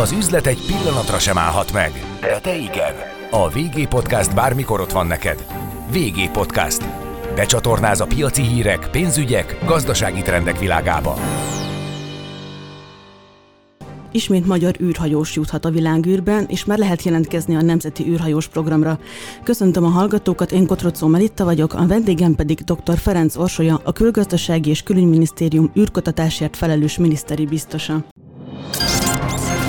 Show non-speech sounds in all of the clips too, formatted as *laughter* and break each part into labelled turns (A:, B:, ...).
A: Az üzlet egy pillanatra sem állhat meg, de te igen. A VG Podcast bármikor ott van neked. VG Podcast. Becsatornáz a piaci hírek, pénzügyek, gazdasági trendek világába.
B: Ismét magyar űrhajós juthat a világűrben, és már lehet jelentkezni a Nemzeti űrhajós programra. Köszöntöm a hallgatókat, én Kotrocó Melitta vagyok, a vendégem pedig dr. Ferenc Orsolya, a Külgazdasági és Külügyminisztérium űrkutatásért felelős miniszteri biztosa.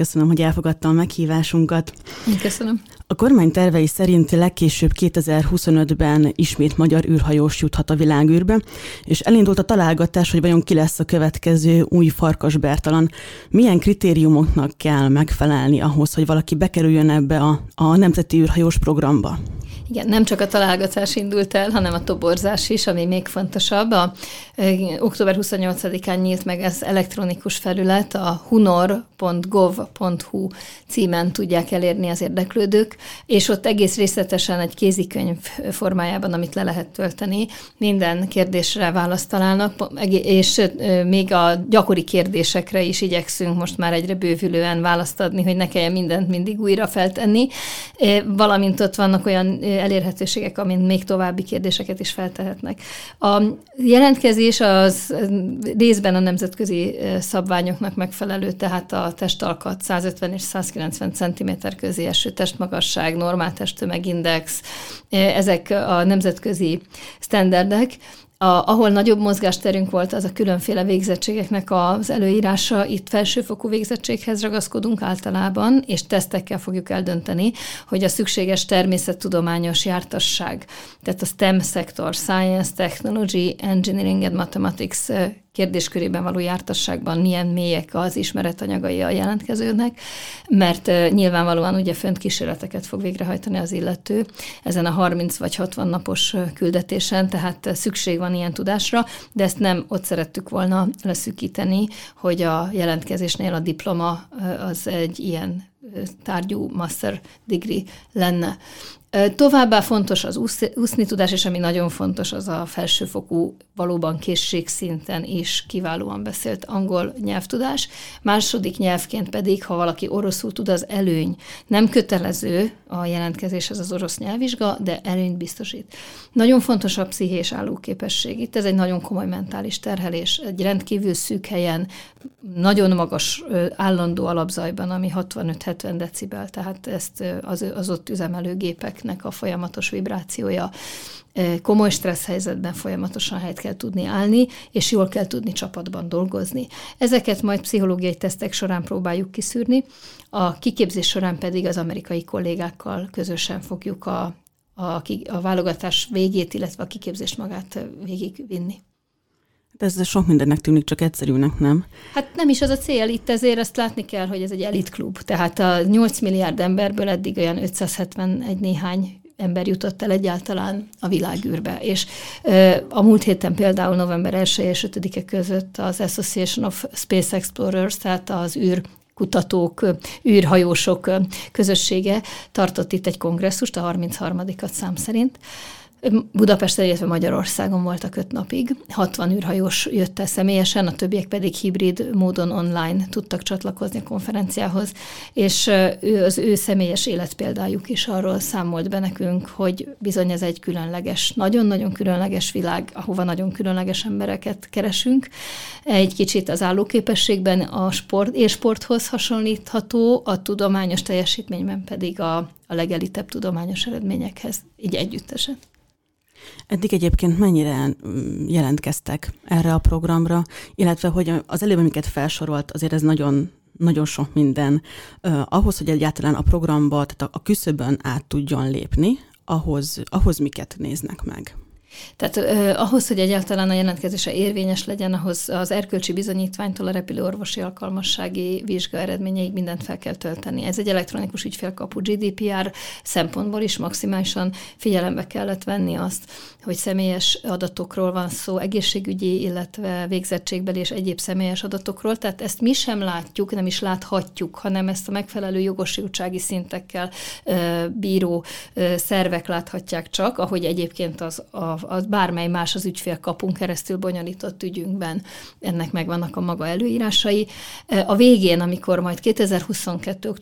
B: Köszönöm, hogy elfogadta a meghívásunkat.
C: Én köszönöm.
B: A kormány tervei szerint legkésőbb 2025-ben ismét magyar űrhajós juthat a világűrbe, és elindult a találgatás, hogy vajon ki lesz a következő új farkas Bertalan. Milyen kritériumoknak kell megfelelni ahhoz, hogy valaki bekerüljön ebbe a, a Nemzeti űrhajós programba?
C: Igen, nem csak a találgatás indult el, hanem a toborzás is, ami még fontosabb. A, október 28-án nyílt meg ez elektronikus felület, a hunor.gov.hu címen tudják elérni az érdeklődők, és ott egész részletesen egy kézikönyv formájában, amit le lehet tölteni, minden kérdésre választ találnak, és még a gyakori kérdésekre is igyekszünk most már egyre bővülően választ adni, hogy ne kelljen mindent mindig újra feltenni, valamint ott vannak olyan elérhetőségek, amint még további kérdéseket is feltehetnek. A jelentkezés az részben a nemzetközi szabványoknak megfelelő, tehát a testalkat 150 és 190 cm közé eső testmagasság, normál testtömegindex, ezek a nemzetközi standardek, a, ahol nagyobb mozgásterünk volt, az a különféle végzettségeknek az előírása. Itt felsőfokú végzettséghez ragaszkodunk általában, és tesztekkel fogjuk eldönteni, hogy a szükséges természettudományos jártasság, tehát a STEM szektor, Science, Technology, Engineering and Mathematics kérdéskörében való jártasságban milyen mélyek az ismeretanyagai a jelentkezőnek, mert nyilvánvalóan ugye fönt kísérleteket fog végrehajtani az illető ezen a 30 vagy 60 napos küldetésen, tehát szükség van ilyen tudásra, de ezt nem ott szerettük volna leszűkíteni, hogy a jelentkezésnél a diploma az egy ilyen tárgyú master degree lenne. Továbbá fontos az úszni tudás, és ami nagyon fontos, az a felsőfokú, valóban készségszinten is kiválóan beszélt angol nyelvtudás. Második nyelvként pedig, ha valaki oroszul tud, az előny. Nem kötelező a jelentkezéshez az orosz nyelvvizsga, de előnyt biztosít. Nagyon fontos a pszichés állóképesség. Itt ez egy nagyon komoly mentális terhelés. Egy rendkívül szűk helyen, nagyon magas állandó alapzajban, ami 65-70 decibel, tehát ezt az, az ott üzemelő gépek gépeknek a folyamatos vibrációja, komoly stressz helyzetben folyamatosan helyt kell tudni állni, és jól kell tudni csapatban dolgozni. Ezeket majd pszichológiai tesztek során próbáljuk kiszűrni, a kiképzés során pedig az amerikai kollégákkal közösen fogjuk a, a, a válogatás végét, illetve a kiképzést magát végigvinni.
B: Ez sok mindennek tűnik, csak egyszerűnek, nem?
C: Hát nem is az a cél, itt ezért azt látni kell, hogy ez egy elitklub. Tehát a 8 milliárd emberből eddig olyan 571 néhány ember jutott el egyáltalán a világűrbe. És a múlt héten például november 1 és 5-e között az Association of Space Explorers, tehát az űr kutatók, űrhajósok közössége tartott itt egy kongresszust, a 33 szám szerint, Budapesten, illetve Magyarországon voltak öt napig. 60 űrhajós jött el személyesen, a többiek pedig hibrid módon online tudtak csatlakozni a konferenciához, és ő, az ő személyes életpéldájuk is arról számolt be nekünk, hogy bizony ez egy különleges, nagyon-nagyon különleges világ, ahova nagyon különleges embereket keresünk. Egy kicsit az állóképességben a sport és sporthoz hasonlítható, a tudományos teljesítményben pedig a, a legelitebb tudományos eredményekhez, így együttesen.
B: Eddig egyébként mennyire mm, jelentkeztek erre a programra, illetve hogy az előbb, amiket felsorolt, azért ez nagyon nagyon sok minden. Ahhoz, hogy egyáltalán a programba, tehát a, a küszöbön át tudjon lépni, ahhoz, ahhoz miket néznek meg?
C: Tehát eh, ahhoz, hogy egyáltalán a jelentkezése érvényes legyen, ahhoz az erkölcsi bizonyítványtól a repülőorvosi alkalmassági vizsga eredményeig mindent fel kell tölteni. Ez egy elektronikus ügyfélkapu GDPR szempontból is maximálisan figyelembe kellett venni azt, hogy személyes adatokról van szó, egészségügyi, illetve végzettségbeli és egyéb személyes adatokról, tehát ezt mi sem látjuk, nem is láthatjuk, hanem ezt a megfelelő jogosultsági szintekkel bíró szervek láthatják csak, ahogy egyébként az, a, az bármely más az ügyfélkapunk keresztül bonyolított ügyünkben ennek megvannak a maga előírásai. A végén, amikor majd 2022.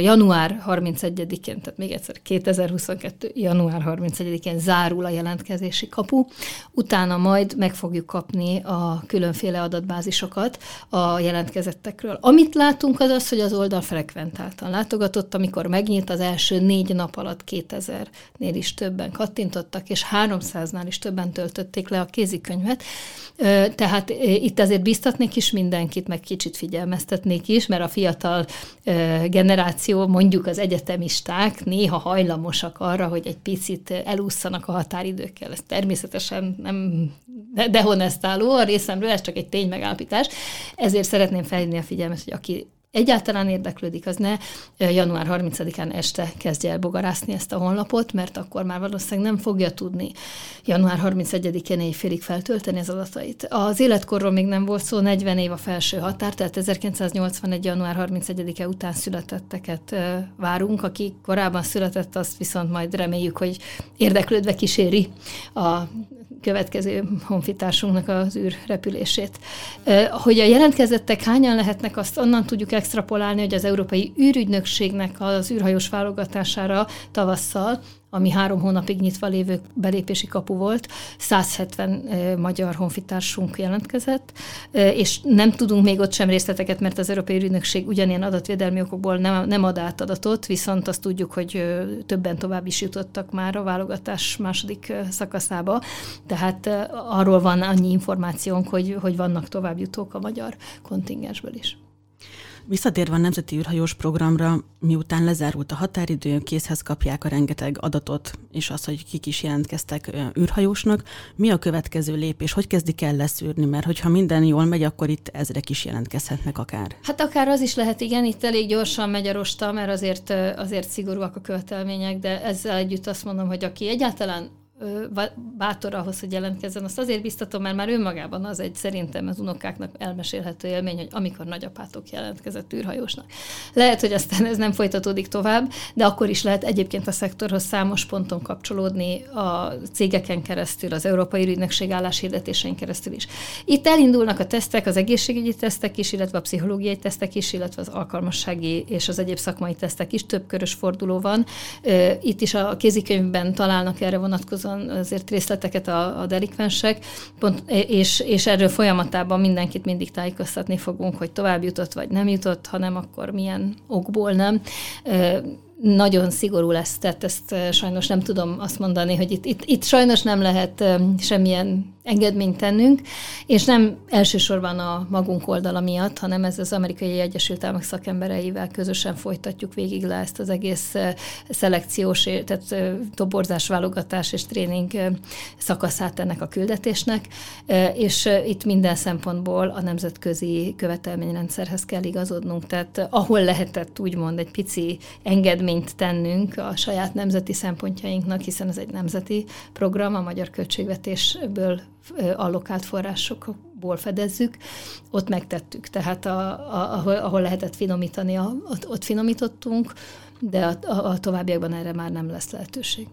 C: január 31-én, tehát még egyszer 2022. január 31-én zárul a jelentkezés, jelentkezési kapu, utána majd meg fogjuk kapni a különféle adatbázisokat a jelentkezettekről. Amit látunk az az, hogy az oldal frekventáltan látogatott, amikor megnyílt az első négy nap alatt 2000-nél is többen kattintottak, és 300-nál is többen töltötték le a kézikönyvet. Tehát itt azért biztatnék is mindenkit, meg kicsit figyelmeztetnék is, mert a fiatal generáció, mondjuk az egyetemisták néha hajlamosak arra, hogy egy picit elúszanak a határidőkkel ez természetesen nem dehonestáló a részemről, ez csak egy tény megállapítás. Ezért szeretném felhívni a figyelmet, hogy aki egyáltalán érdeklődik, az ne január 30-án este kezdje el bogarászni ezt a honlapot, mert akkor már valószínűleg nem fogja tudni január 31-én éjfélig feltölteni az adatait. Az életkorról még nem volt szó, 40 év a felső határ, tehát 1981. január 31-e után születetteket várunk, aki korábban született, azt viszont majd reméljük, hogy érdeklődve kíséri a következő honfitársunknak az űrrepülését. Hogy a jelentkezettek hányan lehetnek, azt onnan tudjuk extrapolálni, hogy az Európai űrügynökségnek az űrhajós válogatására tavasszal ami három hónapig nyitva lévő belépési kapu volt, 170 magyar honfitársunk jelentkezett, és nem tudunk még ott sem részleteket, mert az Európai Ügynökség ugyanilyen adatvédelmi okokból nem, nem ad át adatot, viszont azt tudjuk, hogy többen tovább is jutottak már a válogatás második szakaszába, tehát arról van annyi információnk, hogy, hogy vannak továbbjutók a magyar kontingensből is.
B: Visszatérve a Nemzeti űrhajós programra, miután lezárult a határidő, készhez kapják a rengeteg adatot, és az, hogy kik is jelentkeztek űrhajósnak, mi a következő lépés? Hogy kezdik el leszűrni? Mert hogyha minden jól megy, akkor itt ezrek is jelentkezhetnek akár.
C: Hát akár az is lehet, igen, itt elég gyorsan megy a rosta, mert azért, azért szigorúak a követelmények, de ezzel együtt azt mondom, hogy aki egyáltalán bátor ahhoz, hogy jelentkezzen. Azt azért biztatom, mert már önmagában az egy szerintem az unokáknak elmesélhető élmény, hogy amikor nagyapátok jelentkezett űrhajósnak. Lehet, hogy aztán ez nem folytatódik tovább, de akkor is lehet egyébként a szektorhoz számos ponton kapcsolódni a cégeken keresztül, az Európai Ügynökség álláshirdetésein keresztül is. Itt elindulnak a tesztek, az egészségügyi tesztek is, illetve a pszichológiai tesztek is, illetve az alkalmassági és az egyéb szakmai tesztek is, több körös forduló van. Itt is a kézikönyvben találnak erre vonatkozó vonatkozóan azért részleteket a, a delikvensek, pont, és, és erről folyamatában mindenkit mindig tájékoztatni fogunk, hogy tovább jutott vagy nem jutott, hanem akkor milyen okból nem. Nagyon szigorú lesz, tehát ezt sajnos nem tudom azt mondani, hogy itt, itt, itt sajnos nem lehet semmilyen engedményt tennünk, és nem elsősorban a magunk oldala miatt, hanem ez az amerikai Egyesült Államok szakembereivel közösen folytatjuk végig le ezt az egész szelekciós, tehát toborzás, válogatás és tréning szakaszát ennek a küldetésnek, és itt minden szempontból a nemzetközi követelményrendszerhez kell igazodnunk, tehát ahol lehetett úgymond egy pici engedményt tennünk a saját nemzeti szempontjainknak, hiszen ez egy nemzeti program, a magyar költségvetésből allokált forrásokból fedezzük, ott megtettük. Tehát a, a, ahol, ahol lehetett finomítani, a, ott, ott finomítottunk, de a, a, a továbbiakban erre már nem lesz lehetőség.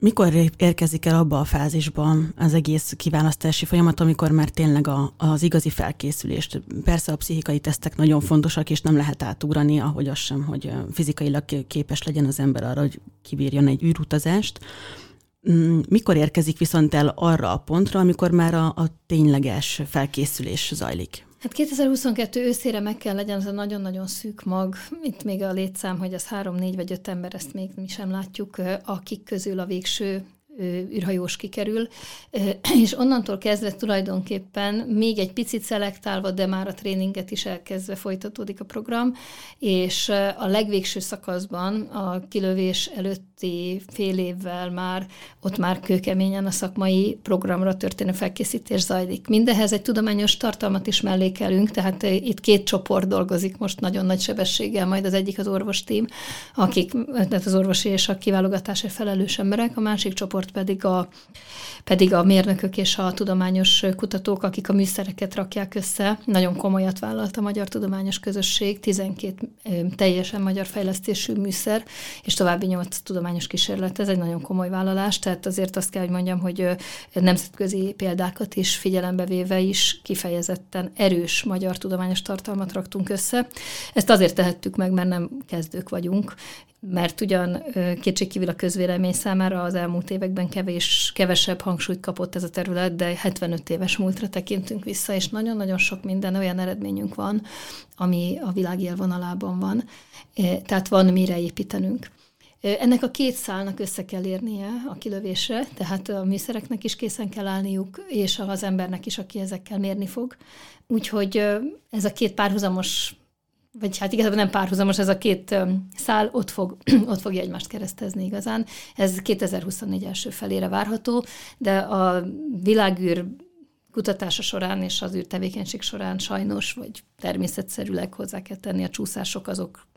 B: Mikor érkezik el abba a fázisban az egész kiválasztási folyamat, amikor már tényleg a, az igazi felkészülést, persze a pszichikai tesztek nagyon fontosak, és nem lehet átugrani, ahogy az sem, hogy fizikailag képes legyen az ember arra, hogy kibírjon egy űrutazást, mikor érkezik viszont el arra a pontra, amikor már a, a tényleges felkészülés zajlik?
C: Hát 2022 őszére meg kell legyen az a nagyon-nagyon szűk mag. Itt még a létszám, hogy az három, négy vagy öt ember, ezt még mi sem látjuk, akik közül a végső űrhajós kikerül, *clears throat* és onnantól kezdve tulajdonképpen még egy picit szelektálva, de már a tréninget is elkezdve folytatódik a program, és a legvégső szakaszban a kilövés előtti fél évvel már ott már kőkeményen a szakmai programra történő felkészítés zajlik. Mindehez egy tudományos tartalmat is mellékelünk, tehát itt két csoport dolgozik most nagyon nagy sebességgel, majd az egyik az orvostím, akik, tehát az orvosi és a kiválogatásért felelős emberek, a másik csoport pedig a, pedig a mérnökök és a tudományos kutatók, akik a műszereket rakják össze. Nagyon komolyat vállalt a Magyar Tudományos Közösség, 12 teljesen magyar fejlesztésű műszer, és további 8 tudományos kísérlet. Ez egy nagyon komoly vállalás, tehát azért azt kell, hogy mondjam, hogy nemzetközi példákat is figyelembe véve is kifejezetten erős magyar tudományos tartalmat raktunk össze. Ezt azért tehettük meg, mert nem kezdők vagyunk, mert ugyan kétségkívül a közvélemény számára az elmúlt években kevés, kevesebb hangsúlyt kapott ez a terület, de 75 éves múltra tekintünk vissza, és nagyon-nagyon sok minden olyan eredményünk van, ami a világ élvonalában van, tehát van mire építenünk. Ennek a két szálnak össze kell érnie a kilövésre, tehát a műszereknek is készen kell állniuk, és az embernek is, aki ezekkel mérni fog. Úgyhogy ez a két párhuzamos vagy hát igazából nem párhuzamos, ez a két szál ott, fog, *clears throat* ott fogja egymást keresztezni igazán. Ez 2024 első felére várható, de a világűr kutatása során és az űrtevékenység során sajnos, vagy természetszerűleg hozzá kell tenni a csúszások, azok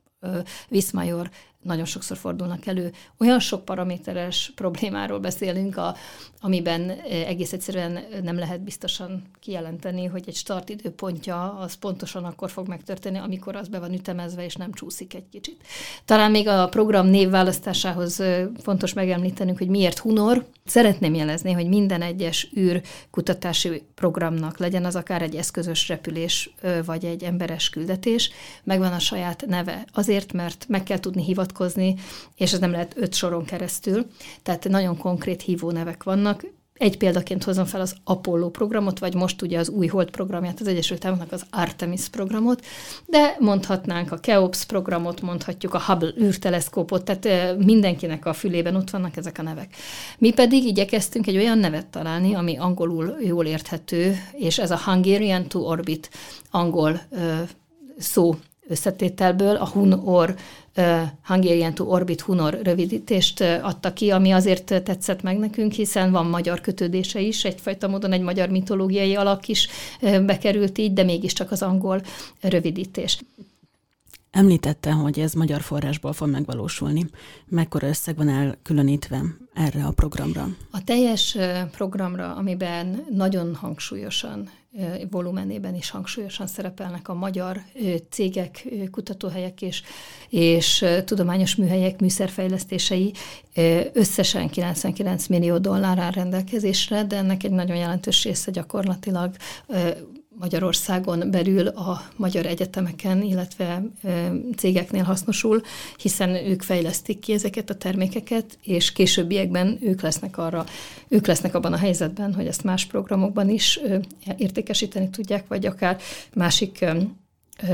C: Viszmajor nagyon sokszor fordulnak elő. Olyan sok paraméteres problémáról beszélünk, a, amiben egész egyszerűen nem lehet biztosan kijelenteni, hogy egy startidőpontja az pontosan akkor fog megtörténni, amikor az be van ütemezve, és nem csúszik egy kicsit. Talán még a program névválasztásához fontos megemlítenünk, hogy miért Hunor. Szeretném jelezni, hogy minden egyes űrkutatási programnak legyen az akár egy eszközös repülés, vagy egy emberes küldetés, megvan a saját neve. Azért, mert meg kell tudni hivatkozni hivatkozni, és ez nem lehet öt soron keresztül. Tehát nagyon konkrét hívónevek vannak. Egy példaként hozom fel az Apollo programot, vagy most ugye az új Hold programját, az Egyesült Államoknak az Artemis programot, de mondhatnánk a Keops programot, mondhatjuk a Hubble űrteleszkópot, tehát mindenkinek a fülében ott vannak ezek a nevek. Mi pedig igyekeztünk egy olyan nevet találni, ami angolul jól érthető, és ez a Hungarian to Orbit angol szó összetételből a Hunor Hungarian to Orbit Hunor rövidítést adta ki, ami azért tetszett meg nekünk, hiszen van magyar kötődése is, egyfajta módon egy magyar mitológiai alak is bekerült így, de mégiscsak az angol rövidítés.
B: Említette, hogy ez magyar forrásból fog megvalósulni. Mekkora összeg van elkülönítve erre a programra?
C: A teljes programra, amiben nagyon hangsúlyosan volumenében is hangsúlyosan szerepelnek a magyar cégek, kutatóhelyek és, és tudományos műhelyek műszerfejlesztései. Összesen 99 millió dollár áll rendelkezésre, de ennek egy nagyon jelentős része gyakorlatilag Magyarországon belül a magyar egyetemeken, illetve cégeknél hasznosul, hiszen ők fejlesztik ki ezeket a termékeket, és későbbiekben ők lesznek arra, ők lesznek abban a helyzetben, hogy ezt más programokban is értékesíteni tudják, vagy akár másik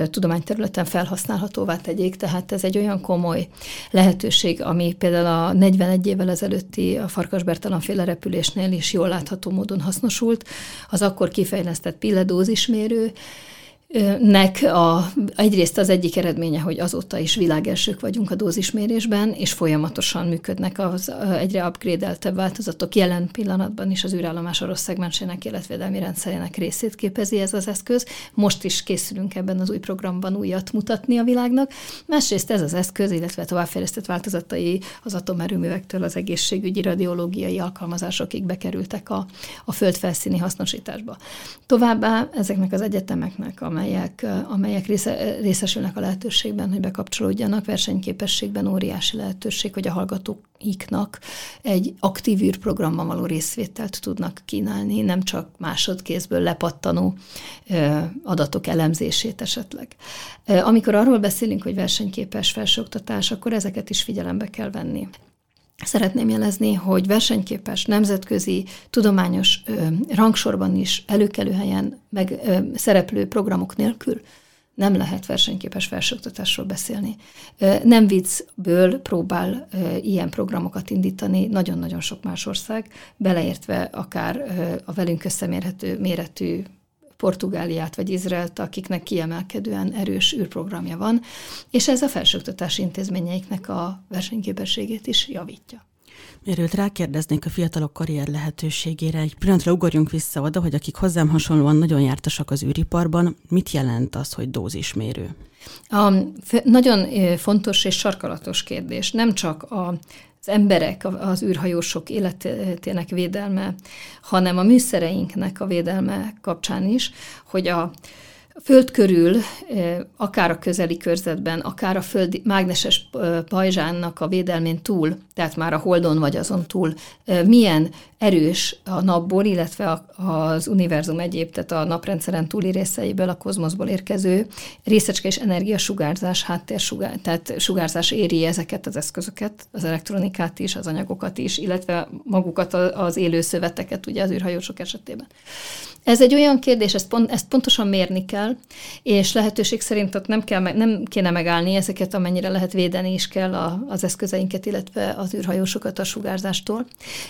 C: tudományterületen felhasználhatóvá tegyék, tehát ez egy olyan komoly lehetőség, ami például a 41 évvel ezelőtti a Farkas Bertalan féle repülésnél is jól látható módon hasznosult. Az akkor kifejlesztett pilledózismérő, nek a, egyrészt az egyik eredménye, hogy azóta is világelsők vagyunk a dózismérésben, és folyamatosan működnek az egyre upgrade változatok. Jelen pillanatban is az űrállomás orosz szegmensének életvédelmi rendszerének részét képezi ez az eszköz. Most is készülünk ebben az új programban újat mutatni a világnak. Másrészt ez az eszköz, illetve továbbfejlesztett változatai az atomerőművektől az egészségügyi radiológiai alkalmazásokig bekerültek a, a földfelszíni hasznosításba. Továbbá ezeknek az egyetemeknek, a amelyek, amelyek része, részesülnek a lehetőségben, hogy bekapcsolódjanak, versenyképességben óriási lehetőség, hogy a hallgatóiknak egy aktív űrprogramban való részvételt tudnak kínálni, nem csak másodkézből lepattanó adatok elemzését esetleg. Amikor arról beszélünk, hogy versenyképes felsőoktatás, akkor ezeket is figyelembe kell venni. Szeretném jelezni, hogy versenyképes, nemzetközi, tudományos ö, rangsorban is előkelő helyen meg ö, szereplő programok nélkül nem lehet versenyképes felsőoktatásról beszélni. Nem viccből próbál ilyen programokat indítani nagyon-nagyon sok más ország, beleértve akár a velünk összemérhető méretű Portugáliát vagy Izraelt, akiknek kiemelkedően erős űrprogramja van, és ez a felsőoktatási intézményeiknek a versenyképességét is javítja.
B: Mielőtt rákérdeznék a fiatalok karrier lehetőségére, egy pillanatra ugorjunk vissza oda, hogy akik hozzám hasonlóan nagyon jártasak az űriparban, mit jelent az, hogy dózismérő?
C: A, nagyon fontos és sarkalatos kérdés. Nem csak a az emberek, az űrhajósok életének védelme, hanem a műszereinknek a védelme kapcsán is, hogy a, föld körül, akár a közeli körzetben, akár a föld mágneses pajzsánnak a védelmén túl, tehát már a holdon vagy azon túl, milyen erős a napból, illetve az univerzum egyéb, tehát a naprendszeren túli részeiből, a kozmoszból érkező részecske és energiasugárzás, háttérsugár, tehát sugárzás éri ezeket az eszközöket, az elektronikát is, az anyagokat is, illetve magukat az élő szöveteket, ugye az űrhajósok esetében. Ez egy olyan kérdés, ezt, pont, ezt pontosan mérni kell, és lehetőség szerint ott nem, kell, nem kéne megállni ezeket, amennyire lehet védeni is kell a, az eszközeinket, illetve az űrhajósokat a sugárzástól.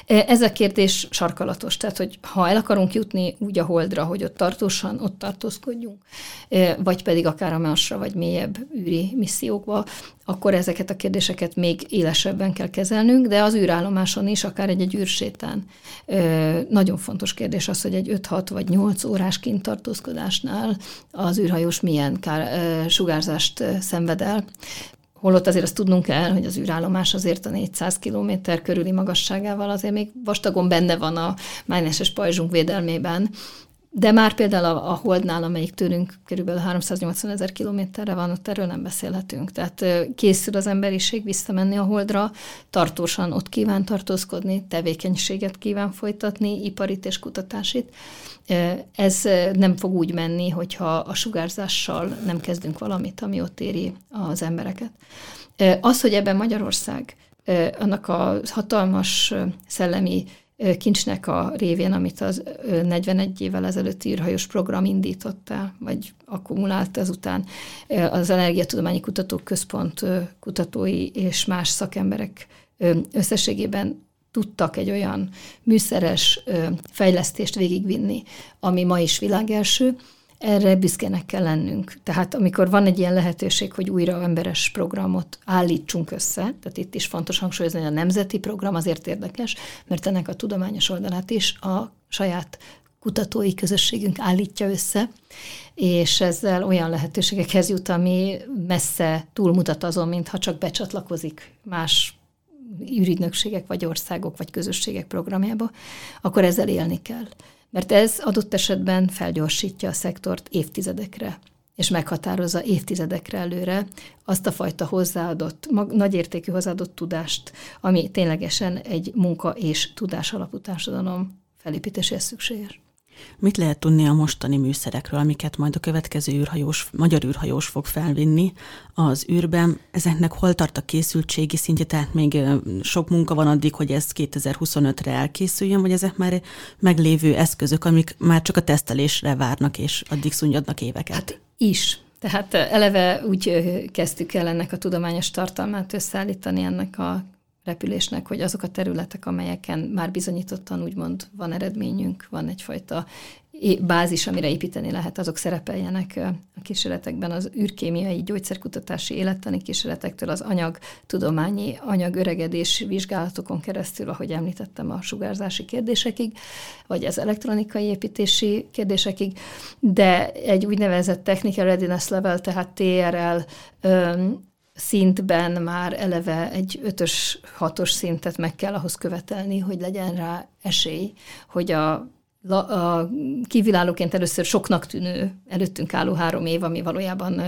C: E, ez a kérdés sarkalatos, tehát hogy ha el akarunk jutni úgy a holdra, hogy ott tartósan ott tartózkodjunk, e, vagy pedig akár a másra, vagy mélyebb űri missziókba, akkor ezeket a kérdéseket még élesebben kell kezelnünk, de az űrállomáson is, akár egy, egy űrsétán. Nagyon fontos kérdés az, hogy egy 5-6 vagy 8 órás kintartózkodásnál az űrhajós milyen kár, sugárzást szenved el. Holott azért azt tudnunk kell, hogy az űrállomás azért a 400 km körüli magasságával azért még vastagon benne van a mágneses pajzsunk védelmében, de már például a, a Holdnál, amelyik tőlünk körülbelül 380 ezer kilométerre van, ott erről nem beszélhetünk. Tehát készül az emberiség visszamenni a Holdra, tartósan ott kíván tartózkodni, tevékenységet kíván folytatni, iparit és kutatásit. Ez nem fog úgy menni, hogyha a sugárzással nem kezdünk valamit, ami ott éri az embereket. Az, hogy ebben Magyarország annak a hatalmas szellemi kincsnek a révén, amit az 41 évvel ezelőtt írhajós program indított el, vagy akkumulált ezután az Energiatudományi Kutatók Központ kutatói és más szakemberek összességében tudtak egy olyan műszeres fejlesztést végigvinni, ami ma is világelső, erre büszkének kell lennünk. Tehát amikor van egy ilyen lehetőség, hogy újra emberes programot állítsunk össze, tehát itt is fontos hangsúlyozni, hogy a nemzeti program azért érdekes, mert ennek a tudományos oldalát is a saját kutatói közösségünk állítja össze, és ezzel olyan lehetőségekhez jut, ami messze túlmutat azon, mintha csak becsatlakozik más űrügynökségek, vagy országok, vagy közösségek programjába, akkor ezzel élni kell mert ez adott esetben felgyorsítja a szektort évtizedekre és meghatározza évtizedekre előre azt a fajta hozzáadott, mag, nagyértékű hozzáadott tudást, ami ténylegesen egy munka és tudás alapú társadalom felépítéséhez szükséges.
B: Mit lehet tudni a mostani műszerekről, amiket majd a következő űrhajós, magyar űrhajós fog felvinni az űrben? Ezeknek hol tart a készültségi szintje, tehát még sok munka van addig, hogy ez 2025-re elkészüljön, vagy ezek már meglévő eszközök, amik már csak a tesztelésre várnak, és addig szunnyadnak éveket?
C: Hát is. Tehát eleve úgy kezdtük el ennek a tudományos tartalmát összeállítani ennek a repülésnek, hogy azok a területek, amelyeken már bizonyítottan úgymond van eredményünk, van egyfajta bázis, amire építeni lehet, azok szerepeljenek a kísérletekben. Az űrkémiai, gyógyszerkutatási, élettani kísérletektől az anyag, tudományi, anyagöregedés vizsgálatokon keresztül, ahogy említettem, a sugárzási kérdésekig, vagy az elektronikai építési kérdésekig, de egy úgynevezett Technical Readiness Level, tehát TRL szintben már eleve egy ötös, hatos szintet meg kell ahhoz követelni, hogy legyen rá esély, hogy a, a kívülállóként először soknak tűnő előttünk álló három év, ami valójában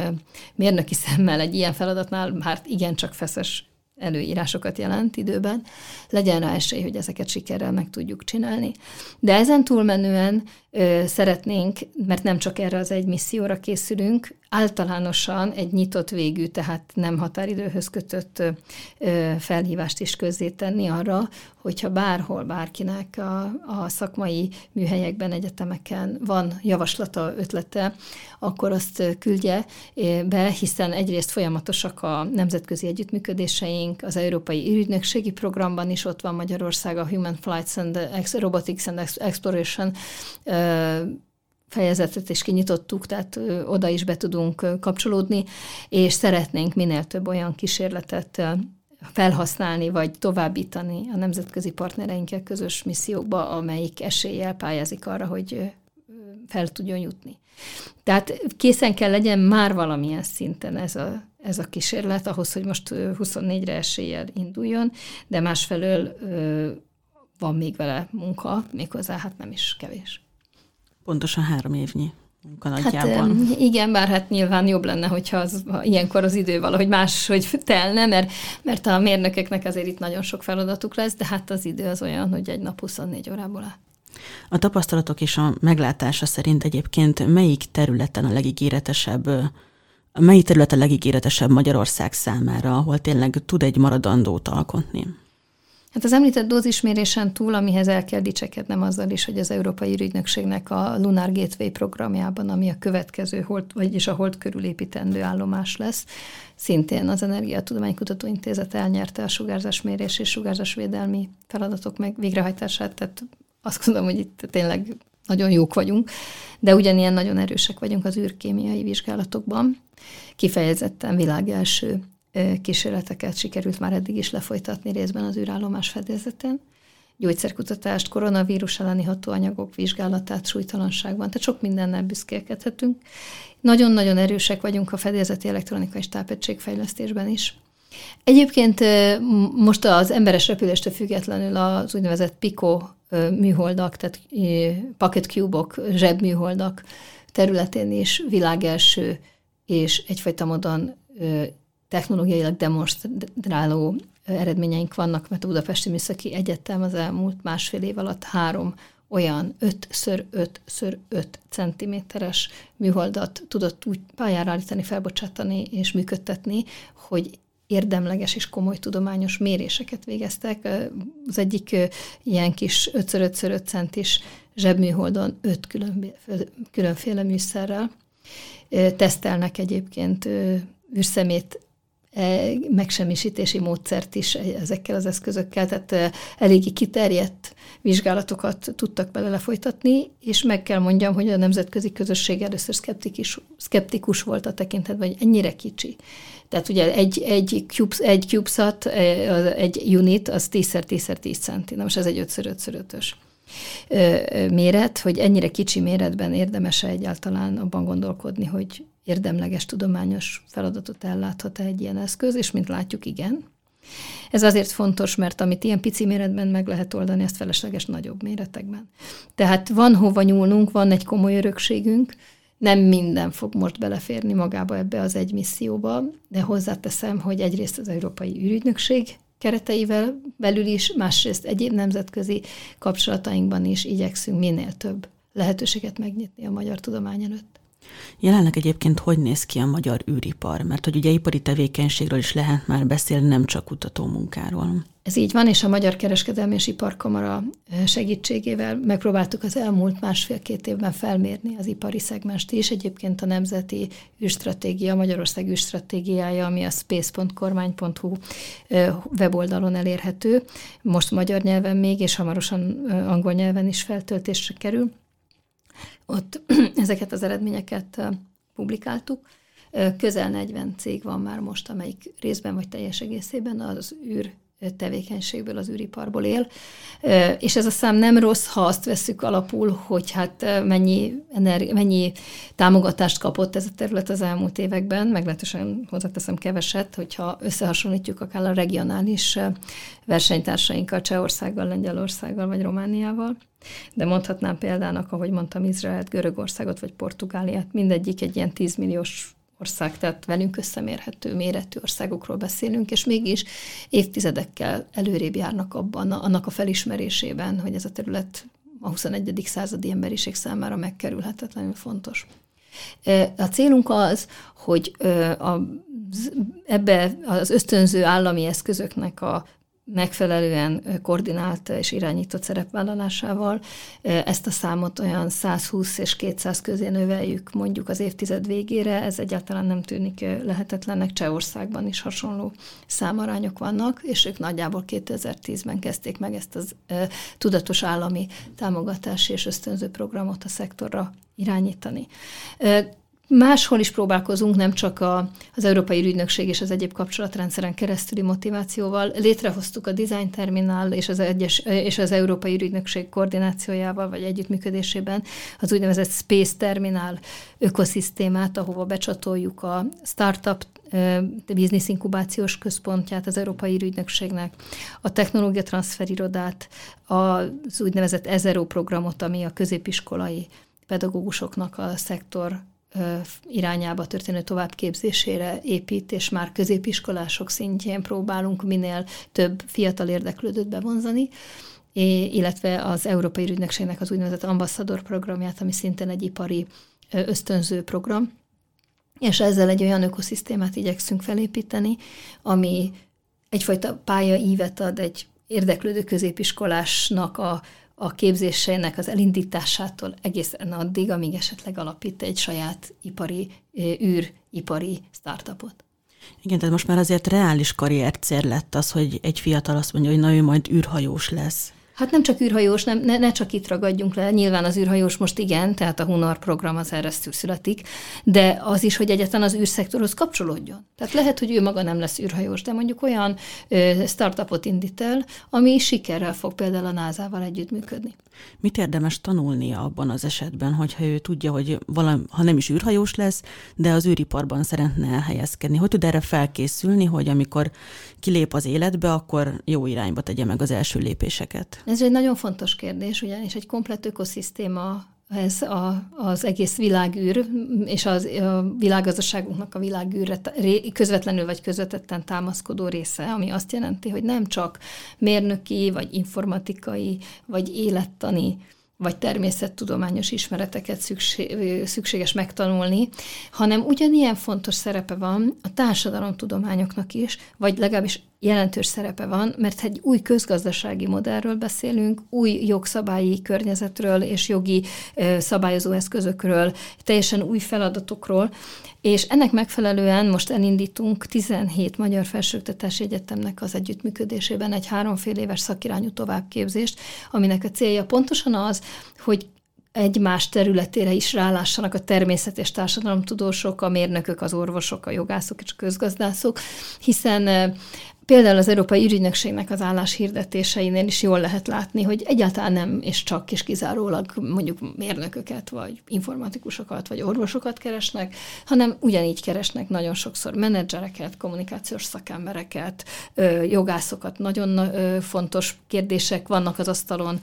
C: mérnöki szemmel egy ilyen feladatnál már igencsak feszes előírásokat jelent időben, legyen rá esély, hogy ezeket sikerrel meg tudjuk csinálni. De ezen túlmenően ö, szeretnénk, mert nem csak erre az egy misszióra készülünk, általánosan egy nyitott végű, tehát nem határidőhöz kötött felhívást is tenni arra, hogyha bárhol bárkinek a, a szakmai műhelyekben, egyetemeken van javaslata, ötlete, akkor azt küldje be, hiszen egyrészt folyamatosak a nemzetközi együttműködéseink, az Európai Ügynökségi Programban is ott van Magyarország, a Human Flights and Robotics and Exploration fejezetet is kinyitottuk, tehát oda is be tudunk kapcsolódni, és szeretnénk minél több olyan kísérletet felhasználni, vagy továbbítani a nemzetközi partnereinkkel közös missziókba, amelyik eséllyel pályázik arra, hogy fel tudjon jutni. Tehát készen kell legyen már valamilyen szinten ez a, ez a kísérlet, ahhoz, hogy most 24-re eséllyel induljon, de másfelől van még vele munka, méghozzá hát nem is kevés.
B: Pontosan három évnyi munka nagyjából.
C: Hát, igen, bár hát nyilván jobb lenne, hogyha az, ha ilyenkor az idő valahogy máshogy telne, mert, mert a mérnököknek azért itt nagyon sok feladatuk lesz, de hát az idő az olyan, hogy egy nap 24 órából áll.
B: A tapasztalatok és a meglátása szerint egyébként melyik területen a legígéretesebb melyik terület a legígéretesebb Magyarország számára, ahol tényleg tud egy maradandót alkotni?
C: Hát az említett dózismérésen túl, amihez el kell dicsekednem azzal is, hogy az Európai Ügynökségnek a Lunar Gateway programjában, ami a következő, hold, vagyis a hold körül építendő állomás lesz, szintén az Energiatudománykutató Intézet elnyerte a sugárzásmérés és sugárzásvédelmi feladatok meg végrehajtását, tehát azt gondolom, hogy itt tényleg nagyon jók vagyunk, de ugyanilyen nagyon erősek vagyunk az űrkémiai vizsgálatokban. Kifejezetten világ első kísérleteket sikerült már eddig is lefolytatni részben az űrállomás fedélzeten. Gyógyszerkutatást, koronavírus elleni hatóanyagok vizsgálatát súlytalanságban, tehát sok mindennel büszkélkedhetünk. Nagyon-nagyon erősek vagyunk a fedélzeti elektronikai tápegységfejlesztésben is. Egyébként most az emberes repüléstől függetlenül az úgynevezett PICO műholdak, tehát Pocket Cube-ok, zsebműholdak területén is világelső és egyfajta módon technológiailag demonstráló eredményeink vannak, mert a Budapesti Műszaki Egyetem az elmúlt másfél év alatt három olyan 5x5x5 centiméteres műholdat tudott úgy pályára állítani, felbocsátani és működtetni, hogy érdemleges és komoly tudományos méréseket végeztek. Az egyik ilyen kis 5x5x5 centis zsebműholdon öt különféle műszerrel. Tesztelnek egyébként űrszemét megsemmisítési módszert is ezekkel az eszközökkel, tehát e, eléggé kiterjedt vizsgálatokat tudtak bele lefolytatni, és meg kell mondjam, hogy a nemzetközi közösség először szkeptikus, szkeptikus volt a tekintetben, hogy ennyire kicsi. Tehát ugye egy, egy, cubes, egy CubeSat, e, egy unit, az 10x10x10 centi. Na most ez egy 5x5x5-ös méret, hogy ennyire kicsi méretben érdemes egyáltalán abban gondolkodni, hogy érdemleges tudományos feladatot elláthat -e egy ilyen eszköz, és mint látjuk, igen. Ez azért fontos, mert amit ilyen pici méretben meg lehet oldani, ezt felesleges nagyobb méretekben. Tehát van hova nyúlnunk, van egy komoly örökségünk, nem minden fog most beleférni magába ebbe az egy misszióba, de hozzáteszem, hogy egyrészt az Európai űrügynökség kereteivel belül is, másrészt egyéb nemzetközi kapcsolatainkban is igyekszünk minél több lehetőséget megnyitni a magyar tudomány előtt.
B: Jelenleg egyébként hogy néz ki a magyar űripar? Mert hogy ugye ipari tevékenységről is lehet már beszélni, nem csak kutató munkáról.
C: Ez így van, és a Magyar Kereskedelmi és Iparkamara segítségével megpróbáltuk az elmúlt másfél-két évben felmérni az ipari szegmest is. Egyébként a Nemzeti űrstratégia, Magyarország űrstratégiája, ami a space.kormány.hu weboldalon elérhető. Most magyar nyelven még, és hamarosan angol nyelven is feltöltésre kerül ott *clears throat* ezeket az eredményeket publikáltuk. Közel 40 cég van már most, amelyik részben vagy teljes egészében az űr tevékenységből, az űriparból él. És ez a szám nem rossz, ha azt veszük alapul, hogy hát mennyi, energi- mennyi támogatást kapott ez a terület az elmúlt években, meglehetősen hozzáteszem keveset, hogyha összehasonlítjuk akár a regionális versenytársainkkal, Csehországgal, Lengyelországgal vagy Romániával. De mondhatnám példának, ahogy mondtam, Izraelt, Görögországot vagy Portugáliát, mindegyik egy ilyen 10 milliós ország, tehát velünk összemérhető méretű országokról beszélünk, és mégis évtizedekkel előrébb járnak abban, annak a felismerésében, hogy ez a terület a 21. századi emberiség számára megkerülhetetlenül fontos. A célunk az, hogy a, ebbe az ösztönző állami eszközöknek a megfelelően koordinált és irányított szerepvállalásával ezt a számot olyan 120 és 200 közé növeljük mondjuk az évtized végére, ez egyáltalán nem tűnik lehetetlennek, Csehországban is hasonló számarányok vannak, és ők nagyjából 2010-ben kezdték meg ezt az tudatos állami támogatási és ösztönző programot a szektorra irányítani. Máshol is próbálkozunk, nem csak a, az Európai Ügynökség és az egyéb kapcsolatrendszeren keresztüli motivációval. Létrehoztuk a Design Terminál és az, egyes, és az Európai Ügynökség koordinációjával vagy együttműködésében az úgynevezett Space Terminál ökoszisztémát, ahova becsatoljuk a startup biznisz inkubációs központját az Európai Ügynökségnek, a technológia transferirodát, az úgynevezett Ezero programot, ami a középiskolai pedagógusoknak a szektor irányába történő továbbképzésére épít, és már középiskolások szintjén próbálunk minél több fiatal érdeklődőt bevonzani, illetve az Európai Ügynökségnek az úgynevezett ambassador programját, ami szintén egy ipari ösztönző program, és ezzel egy olyan ökoszisztémát igyekszünk felépíteni, ami egyfajta pályaívet ad egy érdeklődő középiskolásnak a, a képzésének az elindításától egészen addig, amíg esetleg alapít egy saját ipari, űripari startupot.
B: Igen, tehát most már azért reális karriercér lett az, hogy egy fiatal azt mondja, hogy na ő majd űrhajós lesz.
C: Hát nem csak űrhajós, nem, ne, ne csak itt ragadjunk le, nyilván az űrhajós most igen, tehát a Hunor program az erre születik, de az is, hogy egyetlen az űrszektorhoz kapcsolódjon. Tehát lehet, hogy ő maga nem lesz űrhajós, de mondjuk olyan ö, startupot indít el, ami sikerrel fog például a NASA-val együttműködni.
B: Mit érdemes tanulnia abban az esetben, hogyha ő tudja, hogy valami, ha nem is űrhajós lesz, de az űriparban szeretne elhelyezkedni? Hogy tud erre felkészülni, hogy amikor kilép az életbe, akkor jó irányba tegye meg az első lépéseket?
C: Ez egy nagyon fontos kérdés, ugyanis egy komplett ökoszisztéma ez a, az egész világűr, és az, a világgazdaságunknak a világűrre közvetlenül vagy közvetetten támaszkodó része, ami azt jelenti, hogy nem csak mérnöki, vagy informatikai, vagy élettani vagy természettudományos ismereteket szükség, szükséges megtanulni, hanem ugyanilyen fontos szerepe van a társadalomtudományoknak is, vagy legalábbis jelentős szerepe van, mert egy új közgazdasági modellről beszélünk, új jogszabályi környezetről és jogi szabályozó eszközökről, teljesen új feladatokról, és ennek megfelelően most elindítunk 17 Magyar Felsőoktatási Egyetemnek az együttműködésében egy háromfél éves szakirányú továbbképzést, aminek a célja pontosan az, hogy egymás területére is rálássanak a természet és társadalomtudósok, a mérnökök, az orvosok, a jogászok és a közgazdászok, hiszen Például az Európai Ügynökségnek az álláshirdetéseinél is jól lehet látni, hogy egyáltalán nem és csak és kizárólag mondjuk mérnököket, vagy informatikusokat, vagy orvosokat keresnek, hanem ugyanígy keresnek nagyon sokszor menedzsereket, kommunikációs szakembereket, jogászokat. Nagyon fontos kérdések vannak az asztalon.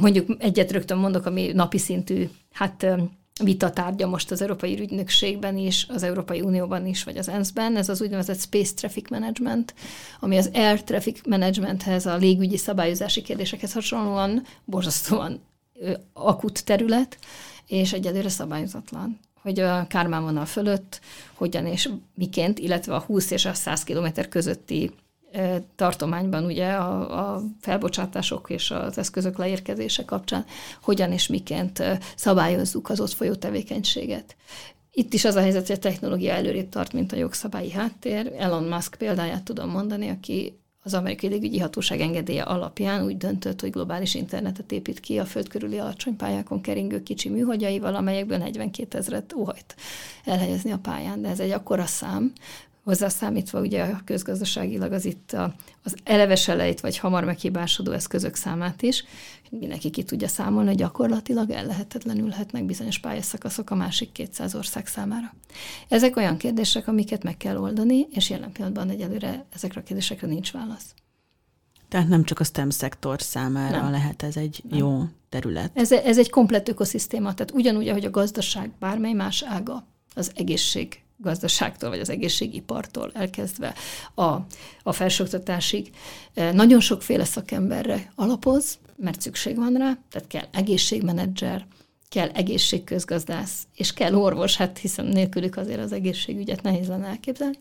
C: Mondjuk egyet rögtön mondok, ami napi szintű, hát vitatárgya most az Európai Ügynökségben is, az Európai Unióban is, vagy az ENSZ-ben, ez az úgynevezett Space Traffic Management, ami az Air Traffic Managementhez, a légügyi szabályozási kérdésekhez hasonlóan borzasztóan akut terület, és egyelőre szabályozatlan hogy a Kármán vonal fölött hogyan és miként, illetve a 20 és a 100 km közötti tartományban ugye a, a felbocsátások és az eszközök leérkezése kapcsán hogyan és miként szabályozzuk az ott folyó tevékenységet. Itt is az a helyzet, hogy a technológia előrébb tart, mint a jogszabályi háttér. Elon Musk példáját tudom mondani, aki az amerikai légügyi hatóság engedélye alapján úgy döntött, hogy globális internetet épít ki a föld körüli alacsony pályákon keringő kicsi műhogyaival, amelyekből 42 ezeret óhajt elhelyezni a pályán. De ez egy akkora szám, hozzászámítva ugye a közgazdaságilag az itt a, az eleves elejét, vagy hamar meghibásodó eszközök számát is, mindenki ki tudja számolni, hogy gyakorlatilag ellehetetlenülhetnek bizonyos pályaszakaszok a másik 200 ország számára. Ezek olyan kérdések, amiket meg kell oldani, és jelen pillanatban egyelőre ezekre a kérdésekre nincs válasz.
B: Tehát nem csak a STEM szektor számára nem. lehet ez egy nem. jó terület.
C: Ez, ez egy komplett ökoszisztéma, tehát ugyanúgy, ahogy a gazdaság bármely más ága, az egészség gazdaságtól, vagy az egészségipartól elkezdve a, a felsőoktatásig eh, nagyon sokféle szakemberre alapoz, mert szükség van rá, tehát kell egészségmenedzser, kell egészségközgazdász, és kell orvos, hát hiszen nélkülük azért az egészségügyet nehéz lenne elképzelni.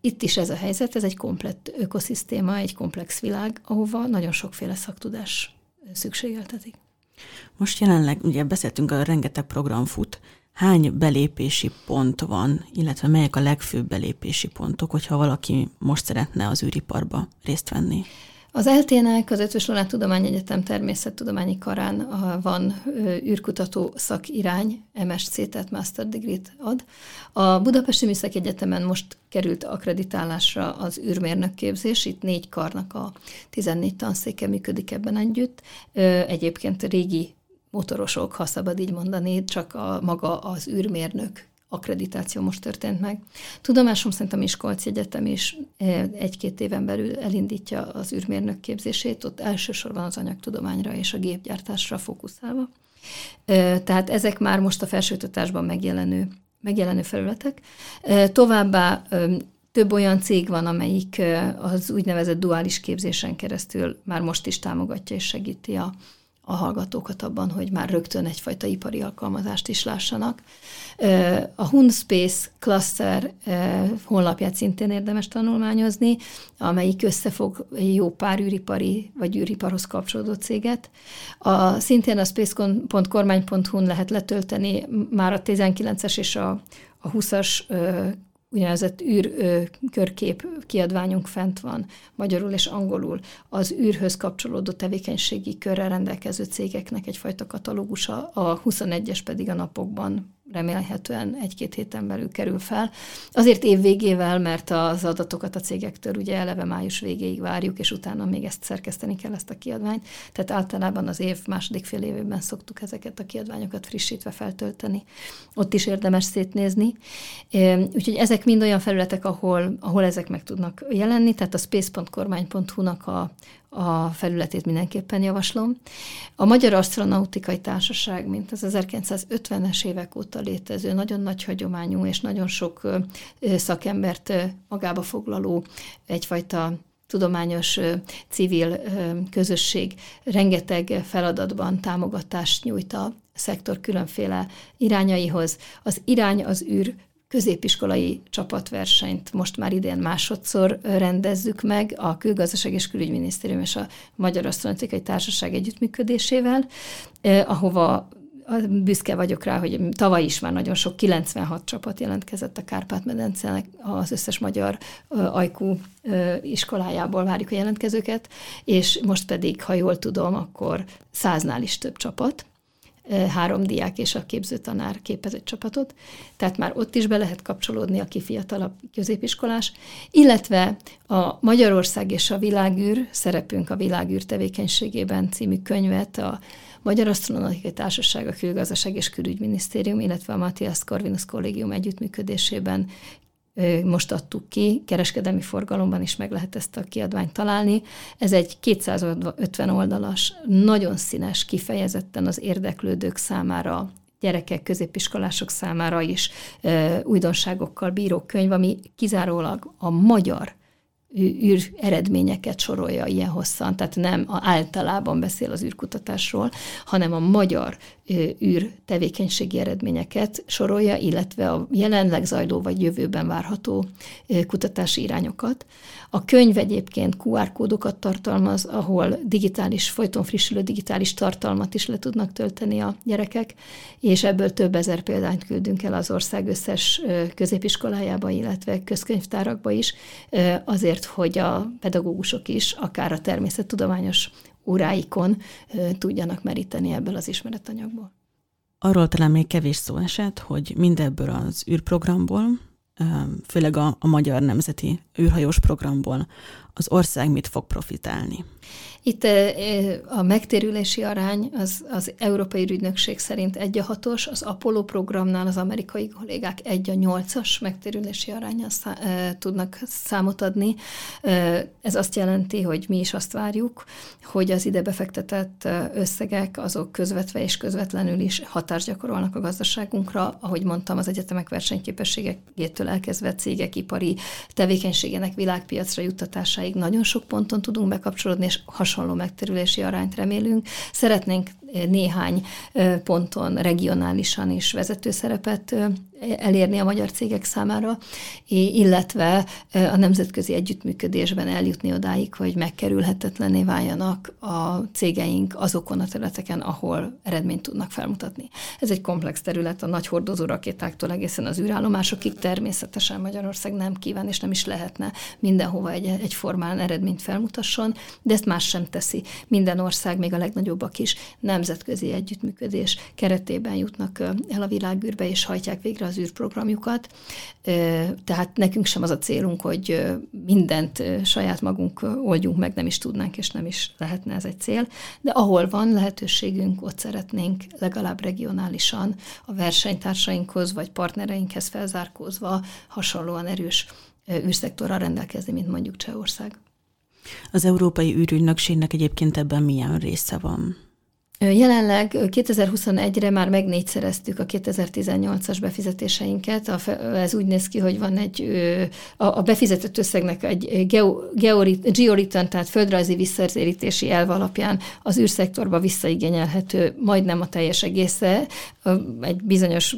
C: Itt is ez a helyzet, ez egy komplett ökoszisztéma, egy komplex világ, ahova nagyon sokféle szaktudás szükségeltetik.
B: Most jelenleg, ugye beszéltünk, a rengeteg program fut, hány belépési pont van, illetve melyek a legfőbb belépési pontok, hogyha valaki most szeretne az űriparba részt venni?
C: Az LTNEK, az Ötvös Loránd Tudományegyetem természettudományi karán van űrkutató szakirány, MSC, tehát Master Degree-t ad. A Budapesti Műszaki Egyetemen most került akkreditálásra az űrmérnök képzés, itt négy karnak a 14 tanszéke működik ebben együtt. Egyébként régi motorosok, ha szabad így mondani, csak a maga az űrmérnök akkreditáció most történt meg. Tudomásom szerint a Miskolci Egyetem is eh, egy-két éven belül elindítja az űrmérnök képzését, ott elsősorban az anyagtudományra és a gépgyártásra fókuszálva. Eh, tehát ezek már most a felsőoktatásban megjelenő, megjelenő felületek. Eh, továbbá több olyan cég van, amelyik az úgynevezett duális képzésen keresztül már most is támogatja és segíti a, a hallgatókat abban, hogy már rögtön egyfajta ipari alkalmazást is lássanak. A Hunspace Cluster honlapját szintén érdemes tanulmányozni, amelyik összefog jó pár űripari vagy űriparhoz kapcsolódó céget. A, szintén a space.kormány.hu-n lehet letölteni már a 19-es és a, a 20-as úgynevezett űrkörkép kiadványunk fent van, magyarul és angolul. Az űrhöz kapcsolódó tevékenységi körrel rendelkező cégeknek egyfajta katalógusa, a 21-es pedig a napokban remélhetően egy-két héten belül kerül fel. Azért év végével, mert az adatokat a cégektől ugye eleve május végéig várjuk, és utána még ezt szerkeszteni kell, ezt a kiadványt. Tehát általában az év második fél évében szoktuk ezeket a kiadványokat frissítve feltölteni. Ott is érdemes szétnézni. Úgyhogy ezek mind olyan felületek, ahol, ahol ezek meg tudnak jelenni, tehát a space.kormány.hu-nak a, a felületét mindenképpen javaslom. A Magyar Asztronautikai Társaság, mint az 1950-es évek óta létező, nagyon nagy hagyományú és nagyon sok szakembert magába foglaló egyfajta tudományos civil közösség rengeteg feladatban támogatást nyújt a szektor különféle irányaihoz. Az irány az űr középiskolai csapatversenyt most már idén másodszor rendezzük meg a Külgazdaság és Külügyminisztérium és a Magyar Asztronautikai Társaság együttműködésével, ahova büszke vagyok rá, hogy tavaly is már nagyon sok, 96 csapat jelentkezett a Kárpát-medencenek, az összes magyar ajkú iskolájából várjuk a jelentkezőket, és most pedig, ha jól tudom, akkor száznál is több csapat három diák és a képzőtanár képezett csapatot, tehát már ott is be lehet kapcsolódni, aki fiatalabb középiskolás, illetve a Magyarország és a világűr, szerepünk a világűr tevékenységében című könyvet a Magyar Asztronomikai Társaság, a Külgazdaság és Külügyminisztérium, illetve a Matthias Corvinus Kollégium együttműködésében most adtuk ki, kereskedelmi forgalomban is meg lehet ezt a kiadványt találni. Ez egy 250 oldalas, nagyon színes, kifejezetten az érdeklődők számára gyerekek, középiskolások számára is újdonságokkal bíró könyv, ami kizárólag a magyar űr eredményeket sorolja ilyen hosszan, tehát nem általában beszél az űrkutatásról, hanem a magyar űr tevékenységi eredményeket sorolja, illetve a jelenleg zajló vagy jövőben várható kutatási irányokat. A könyv egyébként QR kódokat tartalmaz, ahol digitális, folyton frissülő digitális tartalmat is le tudnak tölteni a gyerekek, és ebből több ezer példányt küldünk el az ország összes középiskolájába, illetve közkönyvtárakba is, azért, hogy a pedagógusok is, akár a természettudományos óráikon tudjanak meríteni ebből az ismeretanyagból.
B: Arról talán még kevés szó esett, hogy mindebből az űrprogramból, főleg a, a Magyar Nemzeti űrhajós programból az ország mit fog profitálni?
C: Itt a megtérülési arány az, az Európai Ügynökség szerint egy a hatos, az Apollo programnál az amerikai kollégák egy a nyolcas megtérülési arányal szá, tudnak számot adni. Ez azt jelenti, hogy mi is azt várjuk, hogy az ide befektetett összegek azok közvetve és közvetlenül is hatást gyakorolnak a gazdaságunkra. Ahogy mondtam, az egyetemek versenyképességétől elkezdve cégek ipari tevékenységének világpiacra juttatásáig nagyon sok ponton tudunk bekapcsolódni, és hasonló megterülési arányt remélünk. Szeretnénk néhány ponton regionálisan is vezető szerepet elérni a magyar cégek számára, illetve a nemzetközi együttműködésben eljutni odáig, hogy megkerülhetetlené váljanak a cégeink azokon a területeken, ahol eredményt tudnak felmutatni. Ez egy komplex terület a nagy hordozó rakétáktól egészen az űrállomásokig természetesen Magyarország nem kíván és nem is lehetne mindenhova egy, egyformán eredményt felmutasson, de ezt más sem teszi. Minden ország, még a legnagyobbak is nemzetközi együttműködés keretében jutnak el a világűrbe és hajtják végre az űrprogramjukat, tehát nekünk sem az a célunk, hogy mindent saját magunk oldjunk meg, nem is tudnánk, és nem is lehetne ez egy cél, de ahol van lehetőségünk, ott szeretnénk legalább regionálisan a versenytársainkhoz vagy partnereinkhez felzárkózva hasonlóan erős űrszektorral rendelkezni, mint mondjuk Csehország.
B: Az Európai űrügynökségnek egyébként ebben milyen része van?
C: Jelenleg 2021-re már megnégyszereztük a 2018-as befizetéseinket. Ez úgy néz ki, hogy van egy a befizetett összegnek egy georeturn, tehát földrajzi visszatérítési elv alapján az űrszektorba visszaigényelhető majdnem a teljes egésze. Egy bizonyos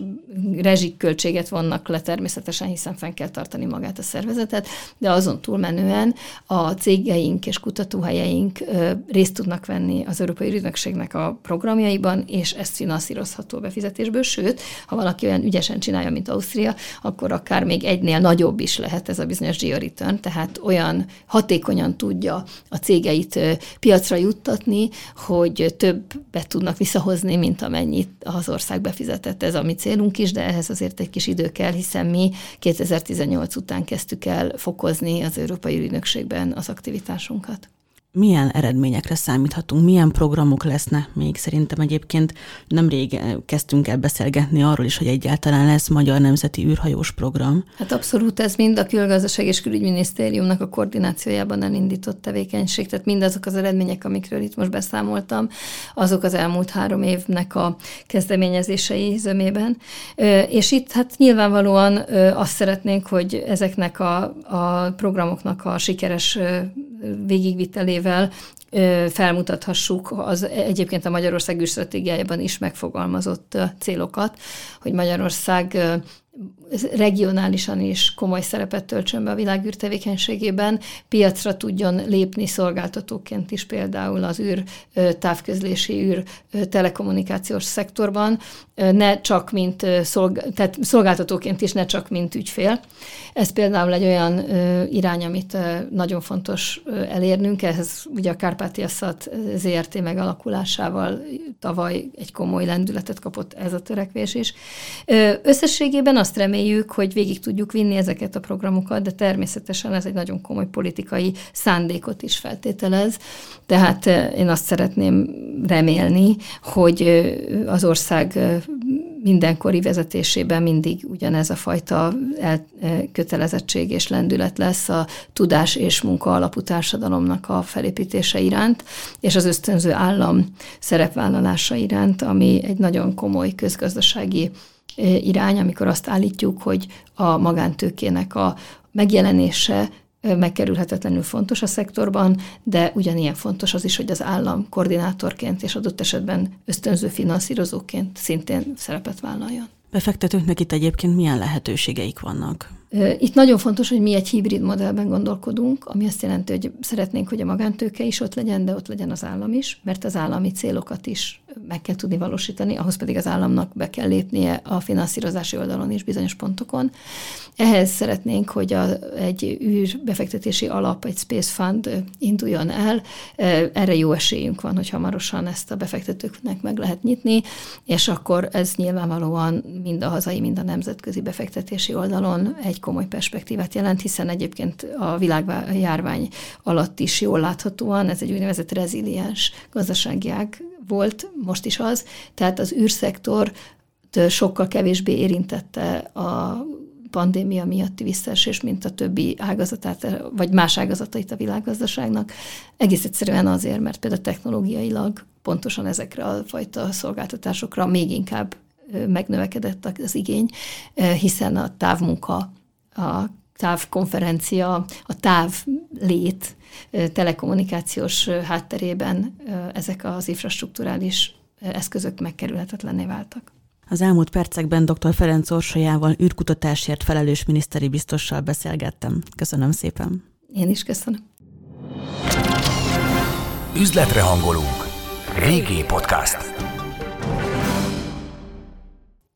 C: rezsikköltséget vannak le természetesen, hiszen fenn kell tartani magát a szervezetet, de azon túlmenően a cégeink és kutatóhelyeink részt tudnak venni az Európai Ügynökségnek a programjaiban, és ezt finanszírozható befizetésből, sőt, ha valaki olyan ügyesen csinálja, mint Ausztria, akkor akár még egynél nagyobb is lehet ez a bizonyos georeturn, tehát olyan hatékonyan tudja a cégeit piacra juttatni, hogy többet tudnak visszahozni, mint amennyit az ország befizetett. Ez a mi célunk is, de ehhez azért egy kis idő kell, hiszen mi 2018 után kezdtük el fokozni az Európai Ügynökségben az aktivitásunkat
B: milyen eredményekre számíthatunk, milyen programok lesznek még. Szerintem egyébként nemrég eh, kezdtünk el beszélgetni arról is, hogy egyáltalán lesz Magyar Nemzeti űrhajós program.
C: Hát abszolút ez mind a külgazdaság és külügyminisztériumnak a koordinációjában elindított tevékenység, tehát mindazok az eredmények, amikről itt most beszámoltam, azok az elmúlt három évnek a kezdeményezései zömében. És itt hát nyilvánvalóan azt szeretnénk, hogy ezeknek a, a programoknak a sikeres végigvitelével felmutathassuk az egyébként a Magyarország űrstratégiájában is megfogalmazott célokat, hogy Magyarország regionálisan is komoly szerepet töltsön be a világűr tevékenységében, piacra tudjon lépni szolgáltatóként is például az űr távközlési űr telekommunikációs szektorban, ne csak mint szolg- tehát szolgáltatóként is, ne csak mint ügyfél. Ez például egy olyan irány, amit nagyon fontos elérnünk, ehhez ugye a Kárpátia Szat ZRT megalakulásával tavaly egy komoly lendületet kapott ez a törekvés is. Összességében azt reméljük, hogy végig tudjuk vinni ezeket a programokat, de természetesen ez egy nagyon komoly politikai szándékot is feltételez. Tehát én azt szeretném remélni, hogy az ország mindenkori vezetésében mindig ugyanez a fajta kötelezettség és lendület lesz a tudás és munka alapú társadalomnak a felépítése iránt, és az ösztönző állam szerepvállalása iránt, ami egy nagyon komoly közgazdasági irány, amikor azt állítjuk, hogy a magántőkének a megjelenése megkerülhetetlenül fontos a szektorban, de ugyanilyen fontos az is, hogy az állam koordinátorként és adott esetben ösztönző finanszírozóként szintén szerepet vállaljon.
B: Befektetőknek itt egyébként milyen lehetőségeik vannak?
C: Itt nagyon fontos, hogy mi egy hibrid modellben gondolkodunk, ami azt jelenti, hogy szeretnénk, hogy a magántőke is ott legyen, de ott legyen az állam is, mert az állami célokat is meg kell tudni valósítani, ahhoz pedig az államnak be kell lépnie a finanszírozási oldalon is bizonyos pontokon. Ehhez szeretnénk, hogy a, egy űrbefektetési alap, egy Space Fund induljon el. Erre jó esélyünk van, hogy hamarosan ezt a befektetőknek meg lehet nyitni, és akkor ez nyilvánvalóan mind a hazai, mind a nemzetközi befektetési oldalon egy egy komoly perspektívát jelent, hiszen egyébként a világjárvány alatt is jól láthatóan ez egy úgynevezett reziliens gazdasági ág volt, most is az, tehát az űrszektor sokkal kevésbé érintette a pandémia miatti visszaesés, mint a többi ágazatát, vagy más ágazatait a világgazdaságnak. Egész egyszerűen azért, mert például technológiailag pontosan ezekre a fajta szolgáltatásokra még inkább megnövekedett az igény, hiszen a távmunka a távkonferencia, a távlét telekommunikációs hátterében ezek az infrastruktúrális eszközök megkerülhetetlenné váltak.
B: Az elmúlt percekben dr. Ferenc Orsolyával űrkutatásért felelős miniszteri biztossal beszélgettem. Köszönöm szépen.
C: Én is köszönöm.
A: Üzletre hangolunk. VG Podcast.